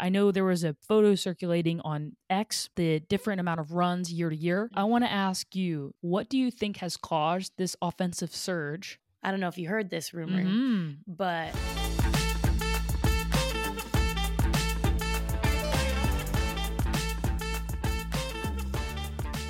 I know there was a photo circulating on X, the different amount of runs year to year. I want to ask you, what do you think has caused this offensive surge? I don't know if you heard this rumor, Mhm. but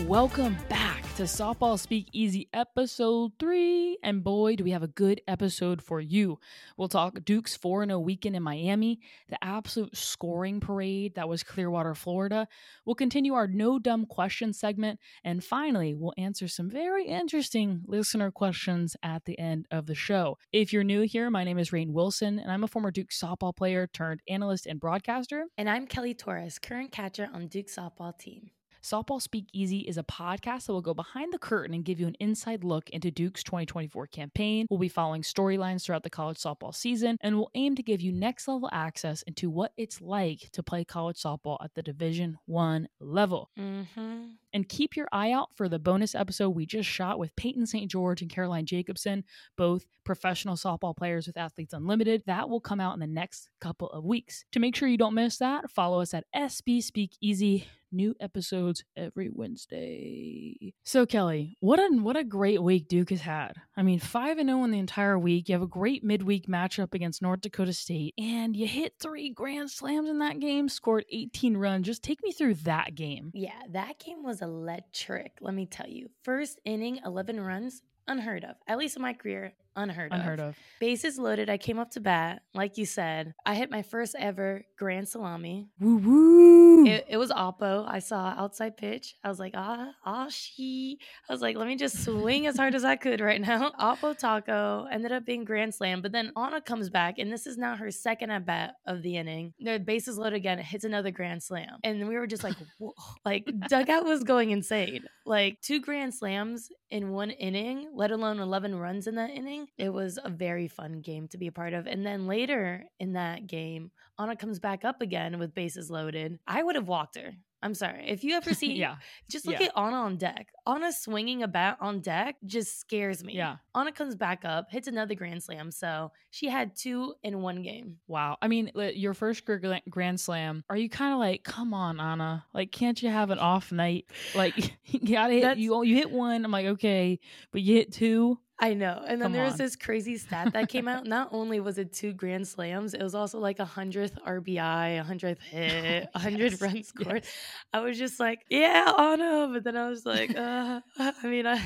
Welcome back to Softball Speakeasy episode 3. And boy, do we have a good episode for you. We'll talk Duke's 4 0 weekend in Miami, the absolute scoring parade that was Clearwater, Florida. We'll continue our no dumb question segment. And finally, we'll answer some very interesting listener questions at the end of the show. If you're new here, my name is Rain Wilson, and I'm a former Duke softball player turned analyst and broadcaster. and I'm Kelly Torres, current catcher on Duke softball team. Softball Speakeasy is a podcast that will go behind the curtain and give you an inside look into Duke's 2024 campaign. We'll be following storylines throughout the college softball season, and we'll aim to give you next level access into what it's like to play college softball at the Division One level. Mm-hmm. And keep your eye out for the bonus episode we just shot with Peyton St. George and Caroline Jacobson, both professional softball players with Athletes Unlimited. That will come out in the next couple of weeks. To make sure you don't miss that, follow us at SB Speakeasy. New episodes every Wednesday. So Kelly, what a what a great week Duke has had. I mean, five and zero in the entire week. You have a great midweek matchup against North Dakota State, and you hit three grand slams in that game. Scored 18 runs. Just take me through that game. Yeah, that game was electric, let me tell you. First inning, 11 runs, unheard of. At least in my career, unheard, Unheard of. of. Bases loaded, I came up to bat. Like you said, I hit my first ever grand salami. Woo woo. It, it was Oppo. I saw outside pitch. I was like, ah, ah, she. I was like, let me just swing as hard as I could right now. Oppo Taco ended up being grand slam, but then Anna comes back, and this is now her second at bat of the inning. The bases loaded again, It hits another grand slam, and we were just like, whoa. like dugout was going insane. Like two grand slams in one inning, let alone eleven runs in that inning. It was a very fun game to be a part of. And then later in that game, Anna comes back up again with bases loaded. I would have walked her. I'm sorry. If you ever see, yeah. just look yeah. at Anna on deck. Anna swinging a bat on deck just scares me. Yeah. Anna comes back up, hits another grand slam. So she had two in one game. Wow. I mean, your first gr- gr- Grand Slam, are you kind of like, come on, Anna? Like, can't you have an off night? Like, you gotta hit, That's- you, you hit one. I'm like, okay, but you hit two. I know. And then Come there was on. this crazy stat that came out. Not only was it two grand slams, it was also like a hundredth RBI, a hundredth hit, a hundred Yes, runs scored. yes. I was just like, yeah, Anna. But then I was like, uh, I mean, I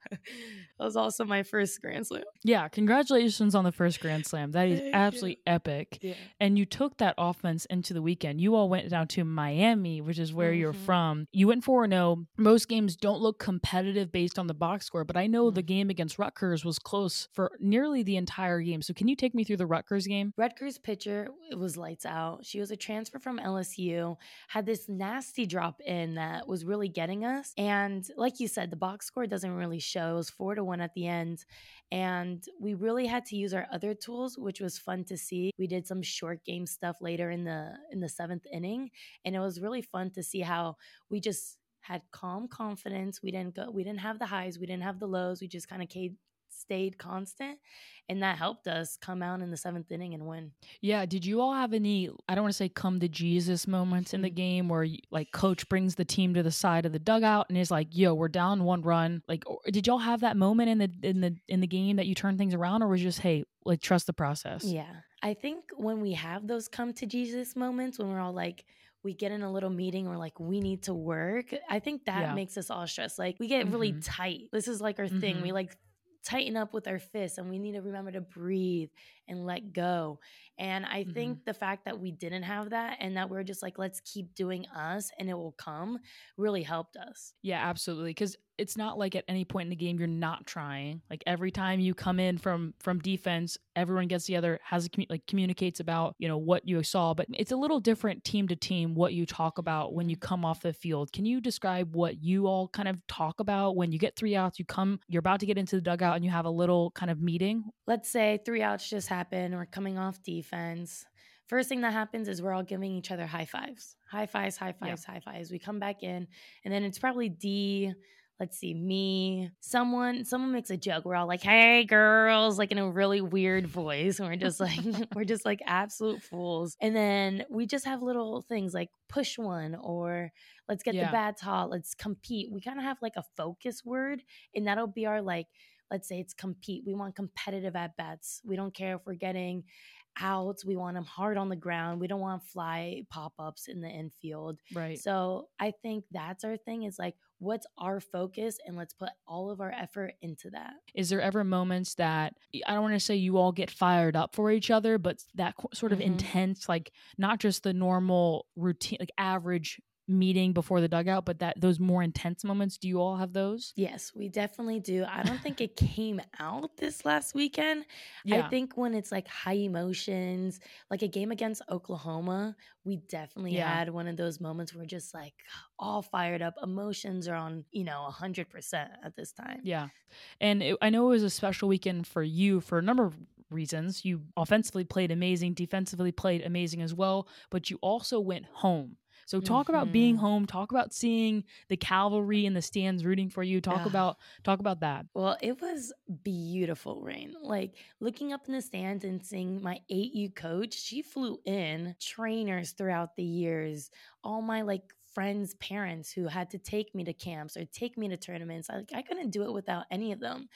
that was also my first grand slam. Yeah. Congratulations on the first Grand Slam. That is Thank you. absolutely epic. Yeah. And you took that offense into the weekend. You all went down to Miami, which is where you're Mhm. from. You went 4 0. Most games don't look competitive based on the box score, but I know the Mhm. game against Rutgers was close for nearly the entire game. So can you take me through the Rutgers game? Rutgers pitcher it was lights out. She was a transfer from LSU, had this nasty drop in that was really getting us. And like you said, the box score doesn't really show. It was four to one at the end. And we really had to use our other tools, which was fun to see. We did some short game stuff later in the in the seventh inning. And it was really fun to see how we just had calm confidence. We didn't go we didn't have the highs, we didn't have the lows. We just kind of stayed constant. And that helped us come out in the seventh inning and win. Yeah, did you all have any I don't want to say come to Jesus moments in the Mhm. game where like coach brings the team to the side of the dugout and is like, "Yo, we're down one run." Like or, did y'all have that moment in the in the in the game that you turn things around or was it just, "Hey, like trust the process?" Yeah. I think when we have those come to Jesus moments, when we're all like, we get in a little meeting or like we need to work, I think that Yeah. makes us all stressed. Like we get really Mhm. tight. This is like our thing. We Mhm. like tighten up with our fists and we need to remember to breathe and let go. And I Mhm. think the fact that we didn't have that and that we're just like, let's keep doing us and it will come really helped us. Yeah, absolutely. Because it's not like at any point in the game you're not trying. Like every time you come in from from defense, everyone gets together, has a commu- like communicates about you know what you saw. But it's a little different team to team what you talk about when you come off the field. Can you describe what you all kind of talk about when you get three outs? You come, you're about to get into the dugout, and you have a little kind of meeting. let's say three outs just happened, we're coming off defense. First thing that happens is we're all giving each other high fives. High fives, high Yeah. fives, high fives. We come back in, and then it's probably D, let's see, me, someone, someone makes a joke. We're all like, "Hey, girls," like in a really weird voice, and we're just like, we're just like absolute fools. And then we just have little things like push one or let's get Yeah. the bad taught, let's compete. We kind of have like a focus word, and that'll be our like. Let's say it's compete. We want competitive at bats. We don't care if we're getting outs. We want them hard on the ground. We don't want fly pop ups in the infield. Right. So I think that's our thing is like, what's our focus? And let's put all of our effort into that. Is there ever moments that I don't want to say you all get fired up for each other, but that sort of Mhm. intense, like not just the normal routine, like average meeting before the dugout, but that those more intense moments? Do you all have those? Yes, we definitely do. I don't think it came out this last weekend. Yeah. I think when it's like high emotions, like a game against Oklahoma, we definitely Yeah. had one of those moments where just like all fired up. Emotions are on, you know, 100% at this time. Yeah. And it, I know it was a special weekend for you for a number of reasons. You offensively played amazing, defensively played amazing as well, but you also went home. So talk about being Mhm. home, talk about seeing the cavalry in the stands rooting for you. Talk about talk about that. Well, it was beautiful rain. Like looking up in the stands and seeing my 8U coach, she flew in trainers throughout the years, all my like friends' parents who had to take me to camps or take me to tournaments. I, like I couldn't do it without any of them.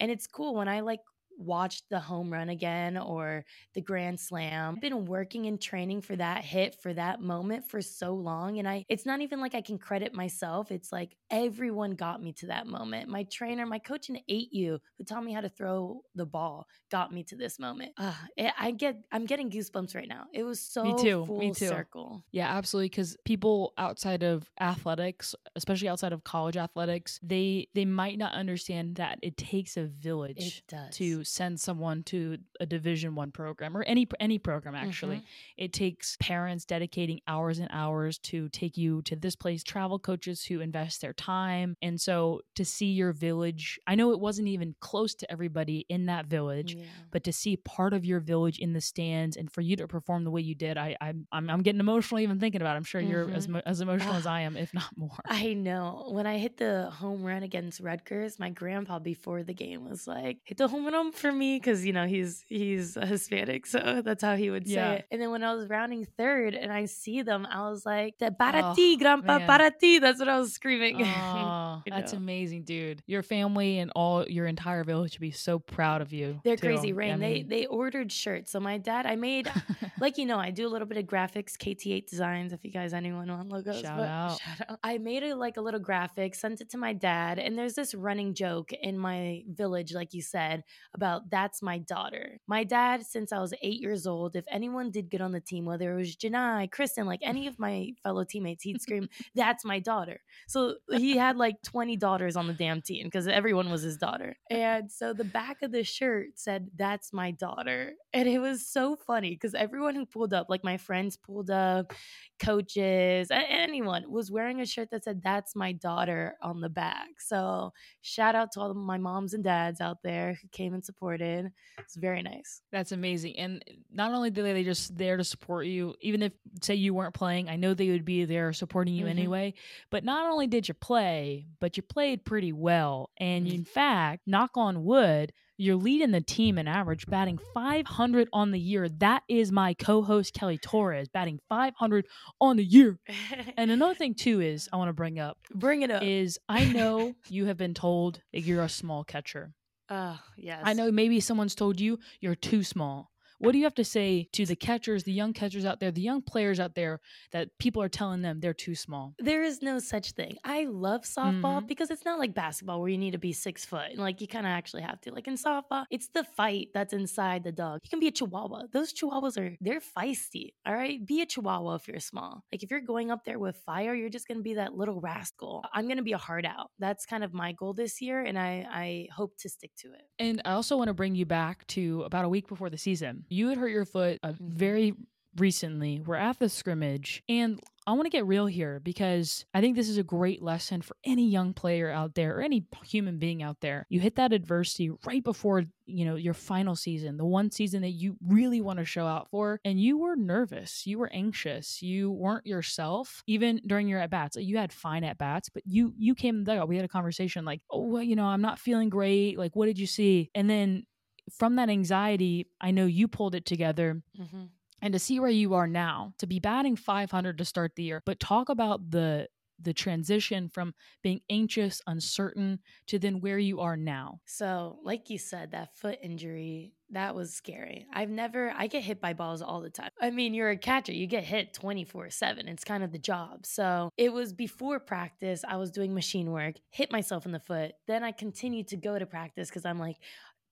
And it's cool when I like watched the home run again or the grand slam. I've been working and training for that hit for that moment for so long and I it's not even like I can credit myself. It's like everyone got me to that moment. My trainer, my coach in 8U who taught me how to throw the ball got me to this moment. Uh, I get I'm getting goosebumps right now. It was so me too, full me too. circle. Yeah, absolutely. Because people outside of athletics, especially outside of college athletics, they they might not understand that it takes a village It does. to send someone to a Division One program or any any program. Actually, Mhm. it takes parents dedicating hours and hours to take you to this place. Travel coaches who invest their time, and so to see your village. I know it wasn't even close to everybody in that village, Yeah. but to see part of your village in the stands and for you to perform the way you did, I, I'm I'm, I'm getting emotional even thinking about. it. I'm sure you're as Mhm. as emotional as. I am, if not more. I know. When I hit the home run against Rutgers, my grandpa before the game was like, "Hit the home run for me," because you know he's he's a Hispanic, so that's how he would say Yeah. it. And then when I was rounding third and I see them, I was like, "The para Oh, ti, grandpa, man. para ti." That's what I was screaming. Oh, You that's know. amazing, dude. Your family and all your entire village should be so proud of you. They're too. crazy, I Rain. they mean- they ordered shirts. So my dad, I made like you know, I do a little bit of graphics, KT8 designs. If you guys anyone want logos, Shout but- out. shout out. I made it like a little graphic, sent it to my dad, and there's this running joke in my village, like you said, about that's my daughter. My dad, since I was eight years old, if anyone did get on the team, whether it was Janai, Kristen, like any of my fellow teammates, he'd scream, "That's my daughter." So he had like 20 daughters on the damn team because everyone was his daughter. And so the back of the shirt said, That's my daughter. And it was so funny because everyone who pulled up, like my friends pulled up, coaches, anyone was wearing a shirt that said, That's my daughter on the back. So shout out to all my moms and dads out there who came and supported. It's very nice. That's amazing. And not only did they just there to support you, even if say you weren't playing, I know they would be there supporting you Mhm. anyway. But not only did you play, but you played pretty well. And Mhm. in fact, knock on wood, you're leading the team in average, batting 500 on the year. That is my co-host Kelly Torres batting 500 on the year. And another thing too is I want to bring up Bring it up. is I know you have been told that you're a small catcher. Oh, yes. I know maybe someone's told you you're too small. What do you have to say to the catchers, the young catchers out there, the young players out there that people are telling them they're too small? There is no such thing. I love softball Mhm. because it's not like basketball where you need to be six foot. and, Like you kind of actually have to. Like in softball, it's the fight that's inside the dog. You can be a chihuahua. Those chihuahuas are they're feisty. All right, be a chihuahua if you're small. Like if you're going up there with fire, you're just gonna be that little rascal. I'm gonna be a hard out. That's kind of my goal this year, and I I hope to stick to it. And I also want to bring you back to about a week before the season. You had hurt your foot a Mhm. very recently We're at the scrimmage and I want to get real here because I think this is a great lesson for any young player out there or any human being out there. You hit that adversity right before, you know, your final season, the one season that you really want to show out for, and you were nervous, you were anxious, you weren't yourself even during your at bats. You had fine at bats, but you you came in the dugout. We had a conversation like, "Oh, well, you know, I'm not feeling great. Like, what did you see?" And then from that anxiety, I know you pulled it together. Mm-hmm and to see where you are now, to be batting 500 to start the year, but talk about the the transition from being anxious, uncertain to then where you are now. So, like you said, that foot injury, that was scary. I've never, I get hit by balls all the time. I mean, you're a catcher, you get hit 24 7. It's kind of the job. So, it was before practice, I was doing machine work, hit myself in the foot. Then I continued to go to practice because I'm like,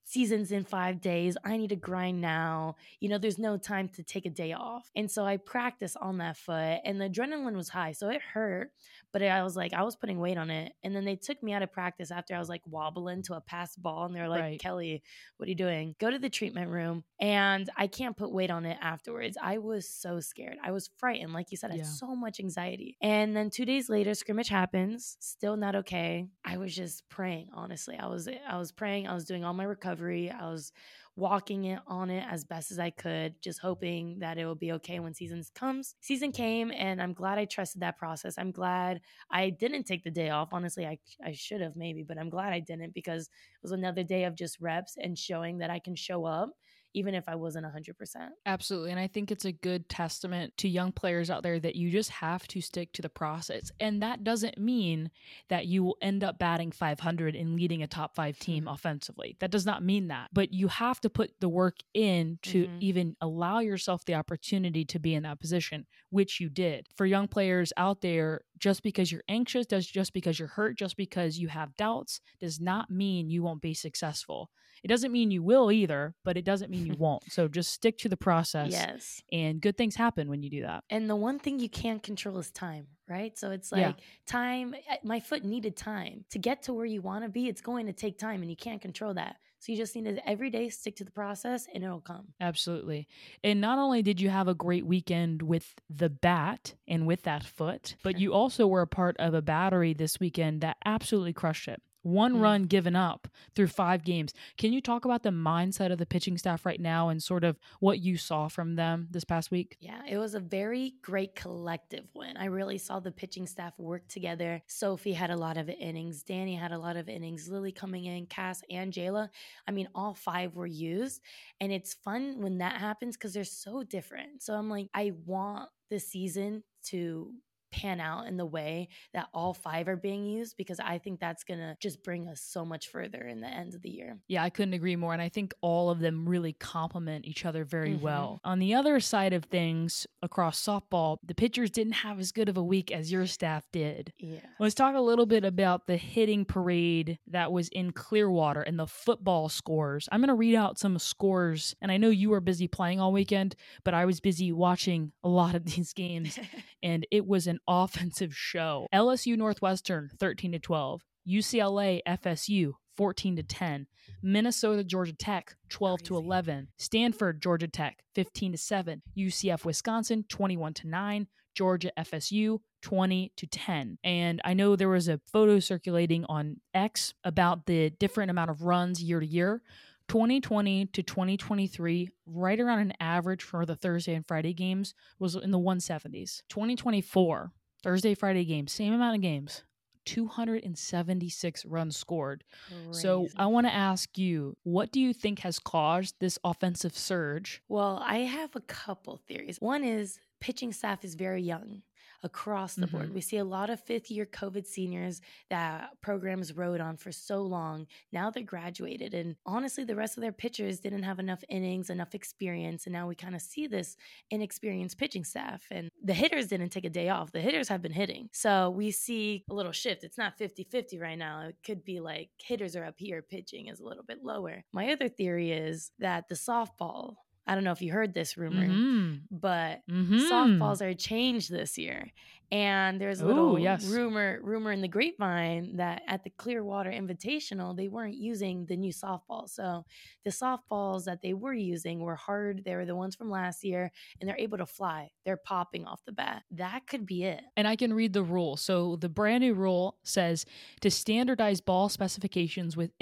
season's in five days. I need to grind now. You know, there's no time to take a day off. And so I practiced on that foot, and the adrenaline was high. So it hurt, but I was like, I was putting weight on it. And then they took me out of practice after I was like wobbling to a pass ball. And they're like, right. Kelly, what are you doing? Go to the treatment room. And I can't put weight on it afterwards. I was so scared. I was frightened. Like you said, I had so much anxiety. And then two days later, scrimmage happens, still not okay. I was just praying, honestly. I was I was praying. I was doing all my recovery. I was walking it on it as best as I could, just hoping that it will be okay when seasons comes. Season came and I'm glad I trusted that process. I'm glad I didn't take the day off. Honestly, I I should have maybe, but I'm glad I didn't because it was another day of just reps and showing that I can show up even if I wasn't 100%. Absolutely. And I think it's a good testament to young players out there that you just have to stick to the process. And that doesn't mean that you will end up batting 500 and leading a top five team mm-hmm. offensively. That does not mean that. But you have to put the work in to mm-hmm. even allow yourself the opportunity to be in that position, which you did. For young players out there, just because you're anxious, does just because you're hurt, just because you have doubts, does not mean you won't be successful. It doesn't mean you will either, but it doesn't mean you won't. So just stick to the process. Yes. And good things happen when you do that. And the one thing you can't control is time, right? So it's like yeah. time, my foot needed time to get to where you want to be. It's going to take time and you can't control that. So you just need to every day stick to the process and it'll come. Absolutely. And not only did you have a great weekend with the bat and with that foot, but you also were a part of a battery this weekend that absolutely crushed it one mm. run given up through five games. Can you talk about the mindset of the pitching staff right now and sort of what you saw from them this past week? Yeah, it was a very great collective win. I really saw the pitching staff work together. Sophie had a lot of innings, Danny had a lot of innings, Lillie coming in, Cass and Jayla. I mean, all five were used. And it's fun when that happens because they're so different. So I'm like, I want the season to pan out in the way that all five are being used because I think that's going to just bring us so much further in the end of the year. Yeah, I couldn't agree more. And I think all of them really complement each other very mm-hmm. well. On the other side of things, across softball, the pitchers didn't have as good of a week as your staff did. Yeah. Let's talk a little bit about the hitting parade that was in Clearwater and the football scores. I'm going to read out some scores. And I know you were busy playing all weekend, but I was busy watching a lot of these games. and it was an offensive show. LSU Northwestern 13 to 12, UCLA FSU 14 to 10, Minnesota Georgia Tech 12 Crazy. to 11, Stanford Georgia Tech 15 to 7, UCF Wisconsin 21 to 9, Georgia FSU 20 to 10. And I know there was a photo circulating on X about the different amount of runs year to year. 2020 to 2023, right around an average for the Thursday and Friday games, was in the 170s. 2024, Thursday, Friday games, same amount of games, 276 runs scored. Crazy. So I want to ask you, what do you think has caused this offensive surge? Well, I have a couple theories. One is pitching staff is very young across the mm-hmm. board. We see a lot of fifth year COVID seniors that programs rode on for so long. Now they're graduated. And honestly, the rest of their pitchers didn't have enough innings, enough experience. And now we kind of see this inexperienced pitching staff. And the hitters didn't take a day off. The hitters have been hitting. So we see a little shift. It's not 50 50 right now. It could be like hitters are up here, pitching is a little bit lower. My other theory is that the softball I don't know if you heard this rumor, Mhm. but Mhm. softballs are changed this year. And there's a Ooh, little yes. rumor rumor in the grapevine that at the Clearwater Invitational they weren't using the new softball. So the softballs that they were using were hard. They were the ones from last year, and they're able to fly. They're popping off the bat. That could be it. And I can read the rule. So the brand new rule says to standardize ball specifications with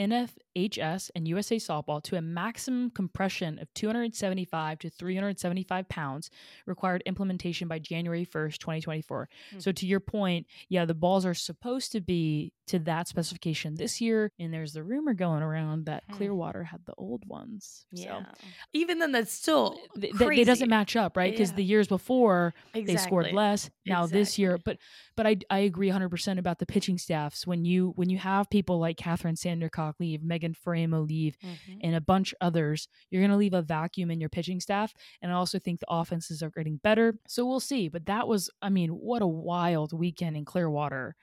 NFHS and USA softball to a maximum compression of 275 to 375 pounds, required implementation by January 1st, 2024. Hmm. So to your point, yeah, the balls are supposed to be to that specification this year. And there's the rumor going around that Hmm. Clearwater had the old ones. Yeah. Even then, that's still So th- th- it doesn't match up, right? Because Yeah. the years before, they scored less now this year but but i i agree 100% about the pitching staffs when you when you have people like kathryn sandercock leave megan faraimo leave Mhm. and a bunch others you're going to leave a vacuum in your pitching staff and i also think the offenses are getting better so we'll see but that was i mean what a wild weekend in clearwater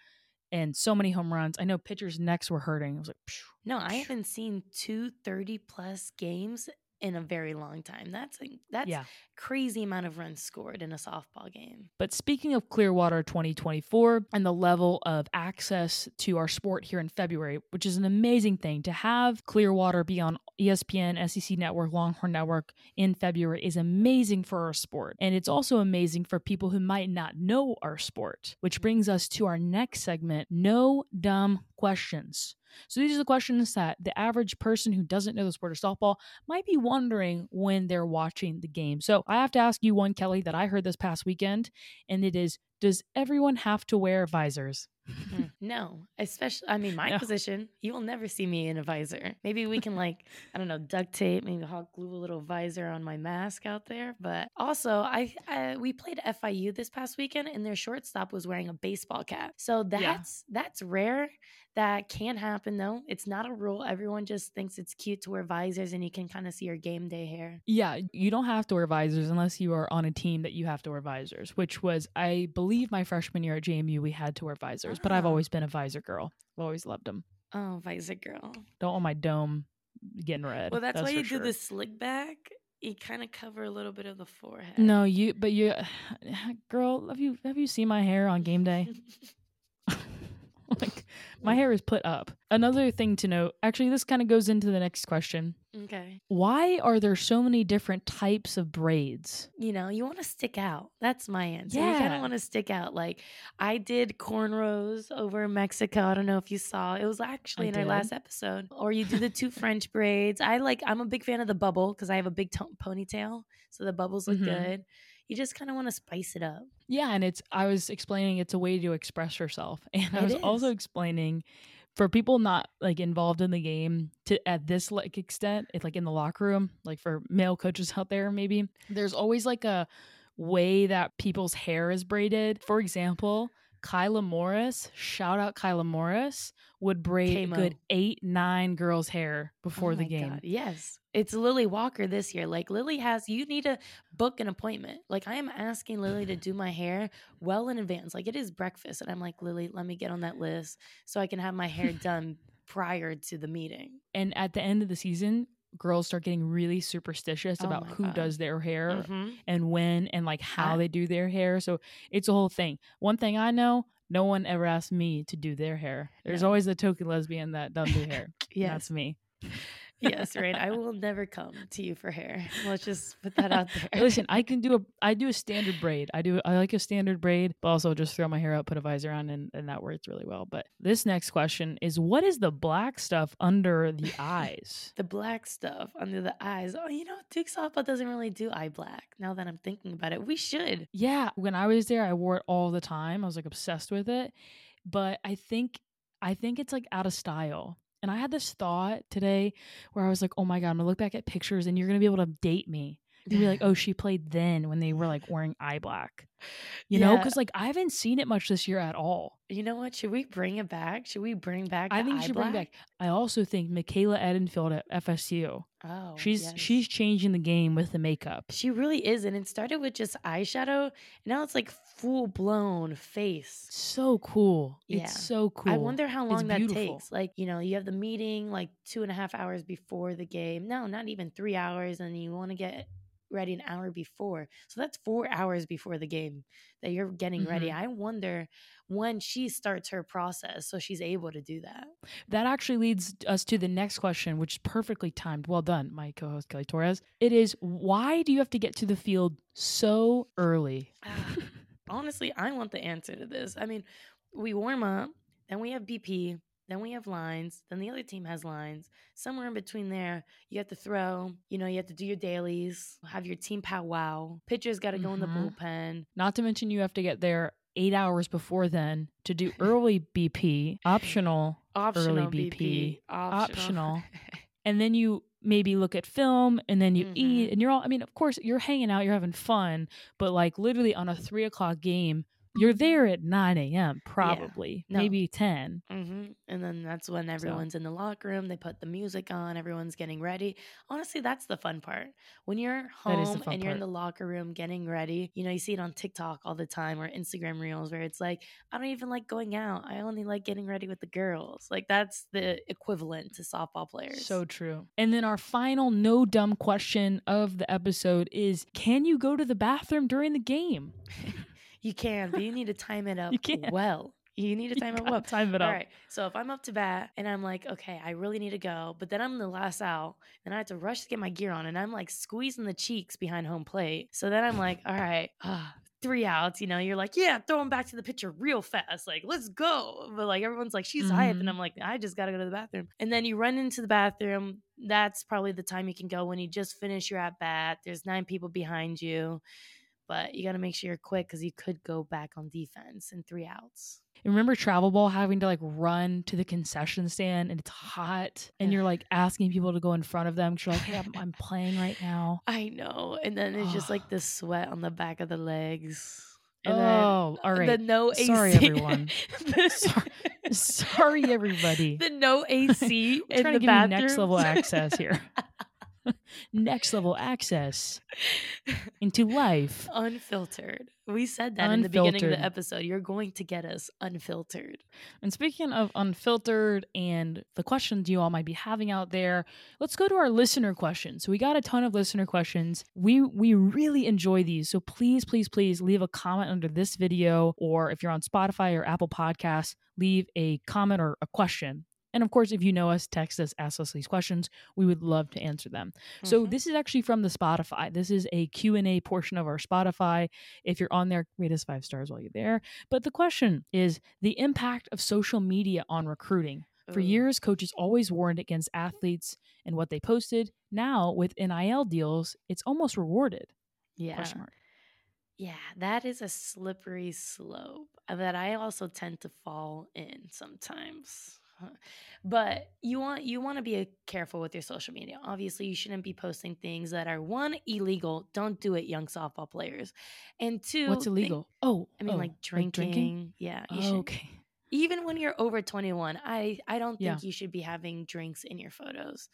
and so many home runs. I know pitchers necks were hurting. I was like phew, No, I haven't seen two 30 plus games in a very long time. That's a, that's yeah crazy amount of runs scored in a softball game. But speaking of Clearwater 2024 and the level of access to our sport here in February, which is an amazing thing to have Clearwater be on ESPN, SEC Network, Longhorn Network in February is amazing for our sport. And it's also amazing for people who might not know our sport, which mm. brings us to our next segment No Dumb Questions. So these are the questions that the average person who doesn't know the sport of softball might be wondering when they're watching the game. So I have to ask you one, Kelly, that I heard this past weekend, and it is Does everyone have to wear visors? Mm, no, especially, I mean, my No. position, you will never see me in a visor. Maybe we can, like, I don't know, duct tape, maybe hot glue a little visor on my mask out there. But also, I, I we played FIU this past weekend, and their shortstop was wearing a baseball cap. So that's that's rare. That can happen though. It's not a rule. Everyone just thinks it's cute to wear visors, and you can kind of see your game day hair. Yeah, you don't have to wear visors unless you are on a team that you have to wear visors, which was, I believe, my freshman year at JMU, we had to wear visors, but I've always been a visor girl. I've always loved them. Oh, visor girl. Don't want my dome getting red. Well, that's, why you sure. do the slick back. You kind of cover a little bit of the forehead. No, you, but you, girl, have you have you seen my hair on game day? like my hair is put up. Another thing to note, actually, this kind of goes into the next question. okay. Why are there so many different types of braids? You know, you want to stick out. That's my answer. Yeah. You kind of want to stick out. Like I did cornrows over in Mexico. I don't know if you saw. It was actually I in our last episode. Or you do the two French braids. I like. I'm a big fan of the bubble because I have a big to- ponytail, so the bubbles look Mhm. good. You just kind of want to spice it up. Yeah, and it's I was explaining it's a way to express yourself, and I It was also explaining for people not like involved in the game to at this like extent, it's like in the locker room, like for male coaches out there, maybe there's always like a way that people's hair is braided. For example, Kyla Morris, shout out Kyla Morris, would braid a good eight, nine girls' hair before Oh the game. God, Yes. It's Lillie Walker this year. Like Lillie has you need to book an appointment. Like I am asking Lillie to do my hair well in advance. Like it is breakfast and I'm like, "Lillie, let me get on that list so I can have my hair done prior to the meeting." And at the end of the season, girls start getting really superstitious Oh about who God. does their hair Mhm. and when and like how I- they do their hair. So it's a whole thing. One thing I know, no one ever asked me to do their hair. There's No. always the token lesbian that doesn't do hair. Yes. That's me. Yes, right. I will never come to you for hair. Let's just put that out there. Listen, I can do a I do a standard braid. I do I like a standard braid, but also just throw my hair up, put a visor on, and, and that works really well. But this next question is what is the black stuff under the eyes? the black stuff under the eyes. Oh, you know, Duke softball doesn't really do eye black. Now that I'm thinking about it, we should. Yeah, when I was there, I wore it all the time. I was like obsessed with it. But I think I think it's like out of style. And I had this thought today where I was like, "Oh my god, I'm gonna look back at pictures, and you're gonna be able to date me. You'll be like, oh, she played then when they were like wearing eye black." You know, because like I haven't seen it much this year at all. You know what? Should we bring it back? Should we bring back? I think you should bring back. I also think Michaela Edenfield at FSU. Oh, she's yes. she's changing the game with the makeup. She really is, and it started with just eyeshadow. And now it's like full blown face. So cool. Yeah. It's so cool. I wonder how It's long that beautiful. takes. Like, you know, you have the meeting like two and a half hours before the game. No, not even three hours, and you want to get ready an hour before. So that's four hours before the game that you're getting ready. Mhm. I wonder when she starts her process so she's able to do that. That actually leads us to the next question, which is perfectly timed. Well done, my co-host Kelly Torres. It is why do you have to get to the field so early? Ah, Honestly, I want the answer to this. I mean, we warm up, then we have BP, then we have lines, then the other team has lines. Somewhere in between there, you have to throw, you know, you have to do your dailies, have your team powwow. Pitchers got to go in the Mhm. bullpen. Not to mention you have to get there eight hours before then to do early BP, optional, Optional BP, BP. optional. and then you maybe look at film and then you Mhm. eat and you're all i mean of course you're hanging out you're having fun but like literally on a three o'clock game you're there at 9 a.m probably No. maybe 10 hmm And then that's when everyone's in the locker room. They put the music on. Everyone's getting ready. Honestly, that's the fun part. When you're That is the home and you're in the locker room getting ready, you know, you see it on TikTok all the time or Instagram reels where it's like, I don't even like going out. I only like getting ready with the girls. Like that's the equivalent to softball players. so true and then our final no dumb question of the episode is can you go to the bathroom during the game you can, but you need to time it up You can't. well. You need to You time it gotta well. time it up All right. So if I'm up to bat and I'm like, okay, I really need to go, but then I'm the last out and I have to rush to get my gear on and I'm like squeezing the cheeks behind home plate. So then I'm like, all right, ah, three outs, you know, you're like, yeah, throw him back to the pitcher real fast. Like, let's go. But like everyone's like, she's hype. Mhm. And I'm like, I just got to go to the bathroom. And then you run into the bathroom. That's probably the time you can go when you just finish your at bat. There's nine people behind you. But you got to make sure you're quick because you could go back on defense in three outs. remember travel ball having to like run to the concession stand and it's hot and you're like asking people to go in front of them 'cause you're like hey i'm, I'm playing right now I know. And then it's just like the sweat on the back of the legs. And oh all then right the no AC. Sorry, everyone. the, Sorry- sorry everybody the no AC in trying the to give you next level access here next level access into life unfiltered. We said that in the beginning of the episode. You're going to get us unfiltered. And speaking of unfiltered and the questions you all might be having out there, let's go to our listener questions. So we got a ton of listener questions. We we really enjoy these. So please, please, please leave a comment under this video, or if you're on Spotify or Apple Podcasts, leave a comment or a question. And of course, if you know us, text us, ask us these questions. We would love to answer them. So Mhm. this is actually from the Spotify. This is a Q&A portion of our Spotify. If you're on there, rate us 5 stars while you're there. But the question is the impact of social media on recruiting. For years, coaches always warned against athletes and what they posted. Now, with NIL deals, it's almost rewarded. yeah. Yeah, that is a slippery slope that I also tend to fall in sometimes. But you want you want to be uh, careful with your social media. Obviously, you shouldn't be posting things that are one illegal. Don't do it, young softball players. And two, What's illegal? oh, I mean, oh, like drinking. Yeah, you Oh, should, okay. even when you're over 21 i i don't think Yeah. you should be having drinks in your photos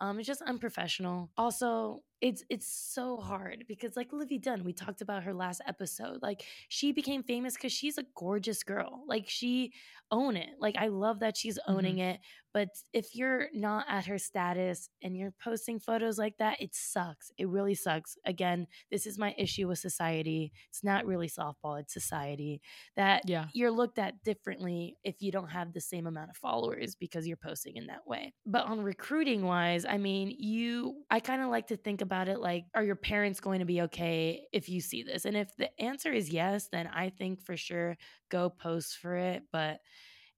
um it's just unprofessional also it's it's so hard because like Livvy Dunne, we talked about her last episode. Like she became famous because she's a gorgeous girl. Like she own it. Like I love that she's owning mm-hmm. it. But if you're not at her status and you're posting photos like that, it sucks. It really sucks. Again, this is my issue with society. It's not really softball, it's society. That Yeah. you're looked at differently if you don't have the same amount of followers because you're posting in that way. But on recruiting wise, I mean, you, I kind of like to think about it like, are your parents going to be okay if you see this? And if the answer is yes, then I think for sure go post for it. But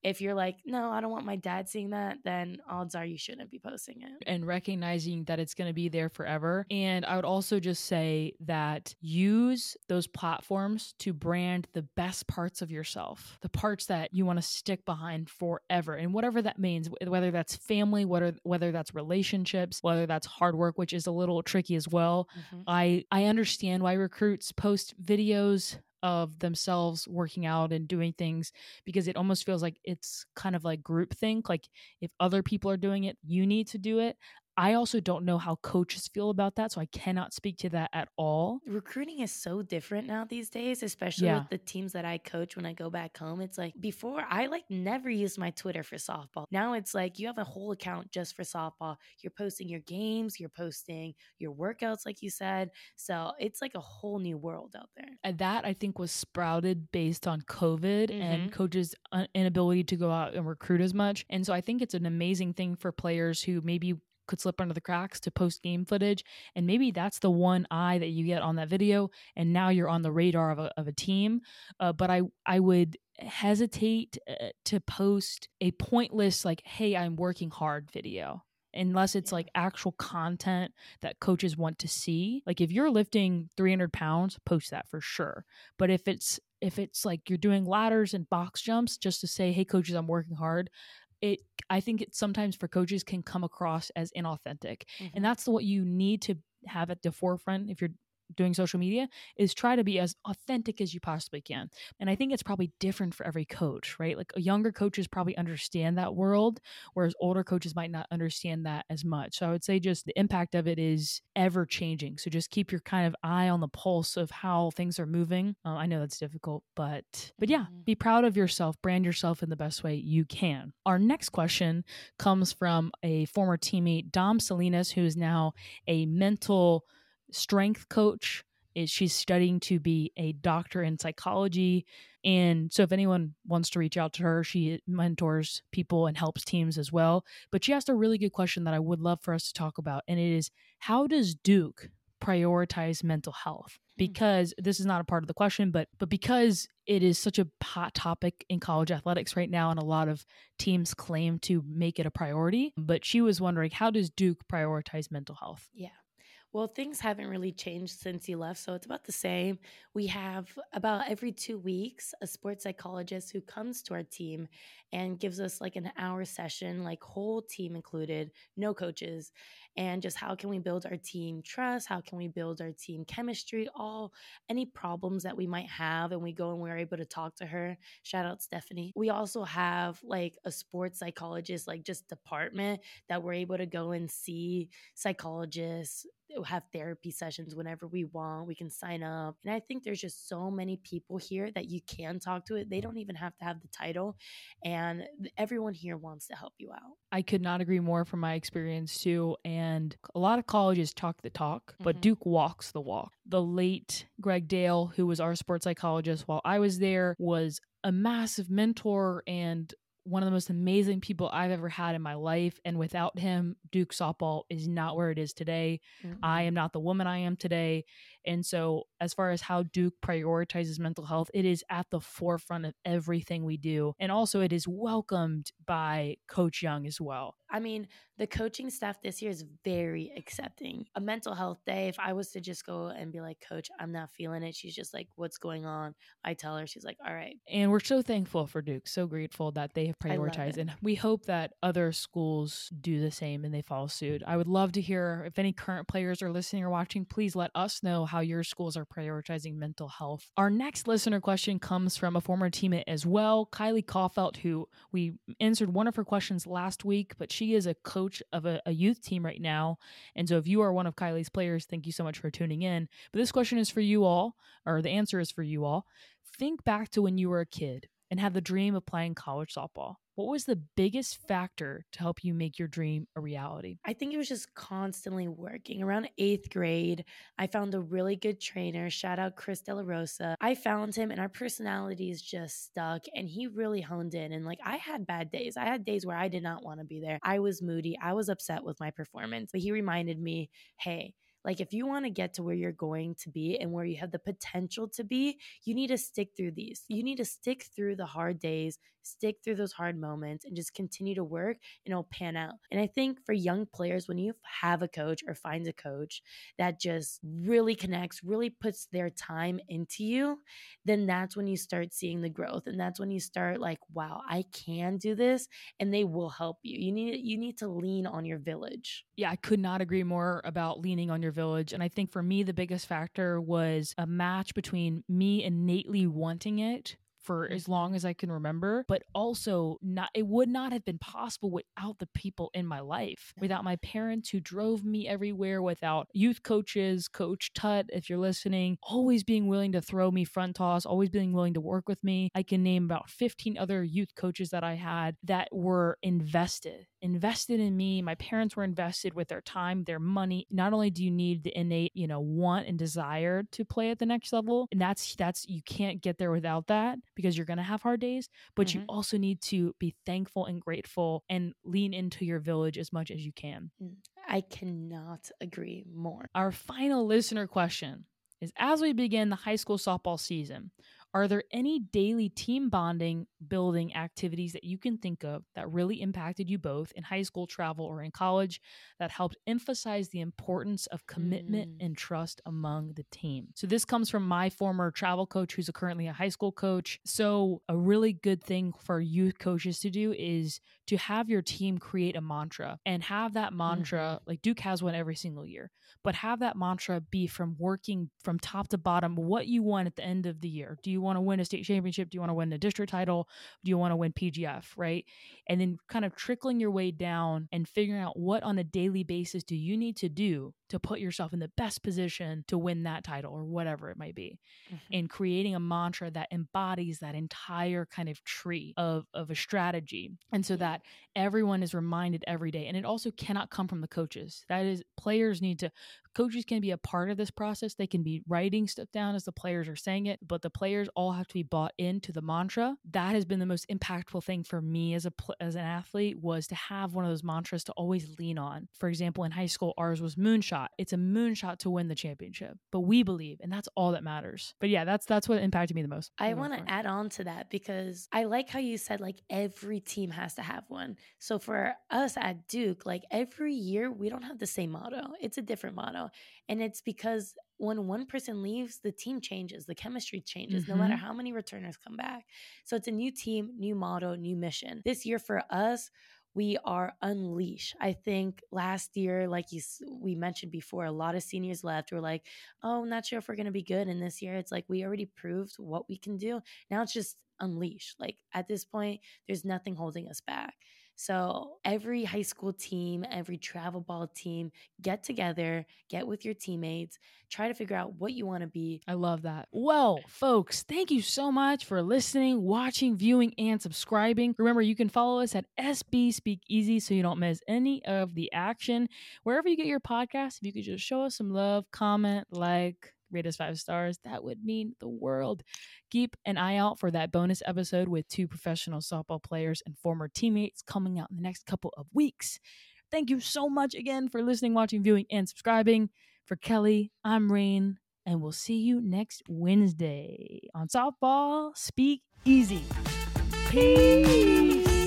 if you're like, no, I don't want my dad seeing that, then odds are you shouldn't be posting it. and recognizing that it's going to be there forever. And I would also just say that use those platforms to brand the best parts of yourself, the parts that you want to stick behind forever. And whatever that means, whether that's family, whether whether that's relationships, whether that's hard work, which is a little tricky as well. Mhm. I I understand why recruits post videos of themselves working out and doing things because it almost feels like it's kind of like group think like if other people are doing it you need to do it I also don't know how coaches feel about that, so I cannot speak to that at all. Recruiting is so different now these days, especially Yeah. with the teams that I coach when I go back home. It's like before I like never used my Twitter for softball. Now it's like you have a whole account just for softball. You're posting your games, you're posting your workouts like you said. So, it's like a whole new world out there. And that I think was sprouted based on COVID Mhm. and coaches' inability to go out and recruit as much. And so I think it's an amazing thing for players who maybe could slip under the cracks to post game footage. And maybe that's the one eye that you get on that video. And now you're on the radar of a, of a team. Uh, but I, I would hesitate uh, to post a pointless, like, hey, I'm working hard video. Unless it's like actual content that coaches want to see. Like if you're lifting 300 pounds, post that for sure. But if it's if it's like you're doing ladders and box jumps just to say, "Hey coaches, I'm working hard," it I think it sometimes for coaches can come across as inauthentic. Mhm. And that's what you need to have at the forefront if you're doing social media is try to be as authentic as you possibly can. And I think it's probably different for every coach, right? Like younger coaches probably understand that world whereas older coaches might not understand that as much. So I would say just the impact of it is ever changing. So just keep your kind of eye on the pulse of how things are moving. Uh, I know that's difficult, but but yeah, Mhm. be proud of yourself, brand yourself in the best way you can. Our next question comes from a former teammate, Dom Salinas, who is now a mental strength coach. Is she's studying to be a doctor in psychology. And so if anyone wants to reach out to her, she eh, mentors people and helps teams as well. But she asked a really good question that I would love for us to talk about. And it is how does Duke prioritize mental health? Hmm. Because this is not a part of the question, but but because it is such a hot topic in college athletics right now, and a lot of teams claim to make it a priority. But she was wondering, how does Duke prioritize mental health? Yeah. Well, things haven't really changed since you left, so it's about the same. We have about every two weeks a sports psychologist who comes to our team and gives us like an hour session, like whole team included, no coaches, and just how can we build our team trust? How can we build our team chemistry? All any problems that we might have, and we go and we're able to talk to her. Shout out Stephanie. We also have like a sports psychologist, like just department that we're able to go and see psychologists have therapy sessions whenever we want. We can sign up. And I think there's just so many people here that you can talk to it. They don't even have to have the title. And everyone here wants to help you out. I could not agree more from my experience too. And a lot of colleges talk the talk, but Mhm. Duke walks the walk. The late Greg Dale, who was our sports psychologist while I was there, was a massive mentor and one of the most amazing people I've ever had in my life. And without him, Duke softball is not where it is today. Mm-hmm. I am not the woman I am today. And so, as far as how Duke prioritizes mental health, it is at the forefront of everything we do. And also, it is welcomed by Coach Young as well. I mean, the coaching staff this year is very accepting. A mental health day, if I was to just go and be like, Coach, I'm not feeling it, she's just like, What's going on? I tell her, she's like, All right. And we're so thankful for Duke, so grateful that they have prioritized. And we hope that other schools do the same and they follow suit. I would love to hear if any current players are listening or watching, please let us know how your schools are prioritizing mental health. Our next listener question comes from a former teammate as well, Kylie Kaufelt, who we answered one of her questions last week, but she is a coach of a, a youth team right now. And so if you are one of Kylie's players, thank you so much for tuning in. But this question is for you all, or the answer is for you all. Think back to when you were a kid and had the dream of playing college softball. What was the biggest factor to help you make your dream a reality? I think it was just constantly working. Around eighth grade, I found a really good trainer. Shout out Chris De La Rosa. I found him and our personalities just stuck and he really honed in. And like I had bad days. I had days where I did not want to be there. I was moody. I was upset with my performance. But he reminded me, hey, like if you want to get to where you're going to be and where you have the potential to be, you need to stick through these. You need to stick through the hard days, stick through those hard moments and just continue to work and it'll pan out. And I think for young players when you have a coach or finds a coach that just really connects, really puts their time into you, then that's when you start seeing the growth and that's when you start like, wow, I can do this and they will help you. You need you need to lean on your village. Yeah, I could not agree more about leaning on your your village. And I think for me, the biggest factor was a match between me innately wanting it for as Mm-hmm. long as I can remember, but also not it would not have been possible without the people in my life, without my parents who drove me everywhere, without youth coaches, Coach Tut, if you're listening, always being willing to throw me front toss, always being willing to work with me. I can name about 15 other youth coaches that I had that were invested, invested in me. My parents were invested with their time, their money. Not only do you need the innate, you know, want and desire to play at the next level, and that's that's you can't get there without that because you're going to have hard days, but you Mhm. also need to be thankful and grateful and lean into your village as much as you can. I cannot agree more. Our final listener question is as we begin the high school softball season, are there any daily team bonding building activities that you can think of that really impacted you both in high school travel or in college that helped emphasize the importance of commitment Mm. and trust among the team? So, this comes from my former travel coach, who's currently a high school coach. So, a really good thing for youth coaches to do is to have your team create a mantra and have that mantra, like Duke has one every single year, but have that mantra be from working from top to bottom what you want at the end of the year. Do you want to win a state championship? Do you want to win a district title? Do you want to win PGF? Right. And then kind of trickling your way down and figuring out what on a daily basis do you need to do to put yourself in the best position to win that title or whatever it might be Mhm. and creating a mantra that embodies that entire kind of tree of, of a strategy. And so that everyone is reminded every day. And it also cannot come from the coaches. That is, players need to, coaches can be a part of this process. They can be writing stuff down as the players are saying it, but the players all have to be bought into the mantra. That has been the most impactful thing for me as a as an athlete was to have one of those mantras to always lean on. For example, in high school, ours was moonshot. It's a moonshot to win the championship, but we believe, and that's all that matters. But yeah, that's that's what impacted me the most. I for the most want to add on to that because I like how you said like every team has to have one. So for us at Duke, like every year we don't have the same motto. It's a different motto. And it's because when one person leaves, the team changes, the chemistry changes, no matter Mhm. how many returners come back. So it's a new team, new motto, new mission. This year for us, we are unleash. I think last year, like you, we mentioned before, a lot of seniors left. We're like, oh, not sure if we're going to be good. And this year, it's like we already proved what we can do. Now it's just unleash. Like at this point, there's nothing holding us back. So every high school team, every travel ball team, get together, get with your teammates, try to figure out what you want to be. I love that. Well, folks, thank you so much for listening, watching, viewing, and subscribing. Remember, you can follow us at SB Speakeasy so you don't miss any of the action. Wherever you get your podcast, if you could just show us some love, comment, like, rate us five stars, that would mean the world. Keep an eye out for that bonus episode with two professional softball players and former teammates coming out in the next couple of weeks. Thank you so much again for listening, watching, viewing, and subscribing. For Kelly, I'm Rain, and we'll see you next Wednesday on Softball Speak Easy. Peace.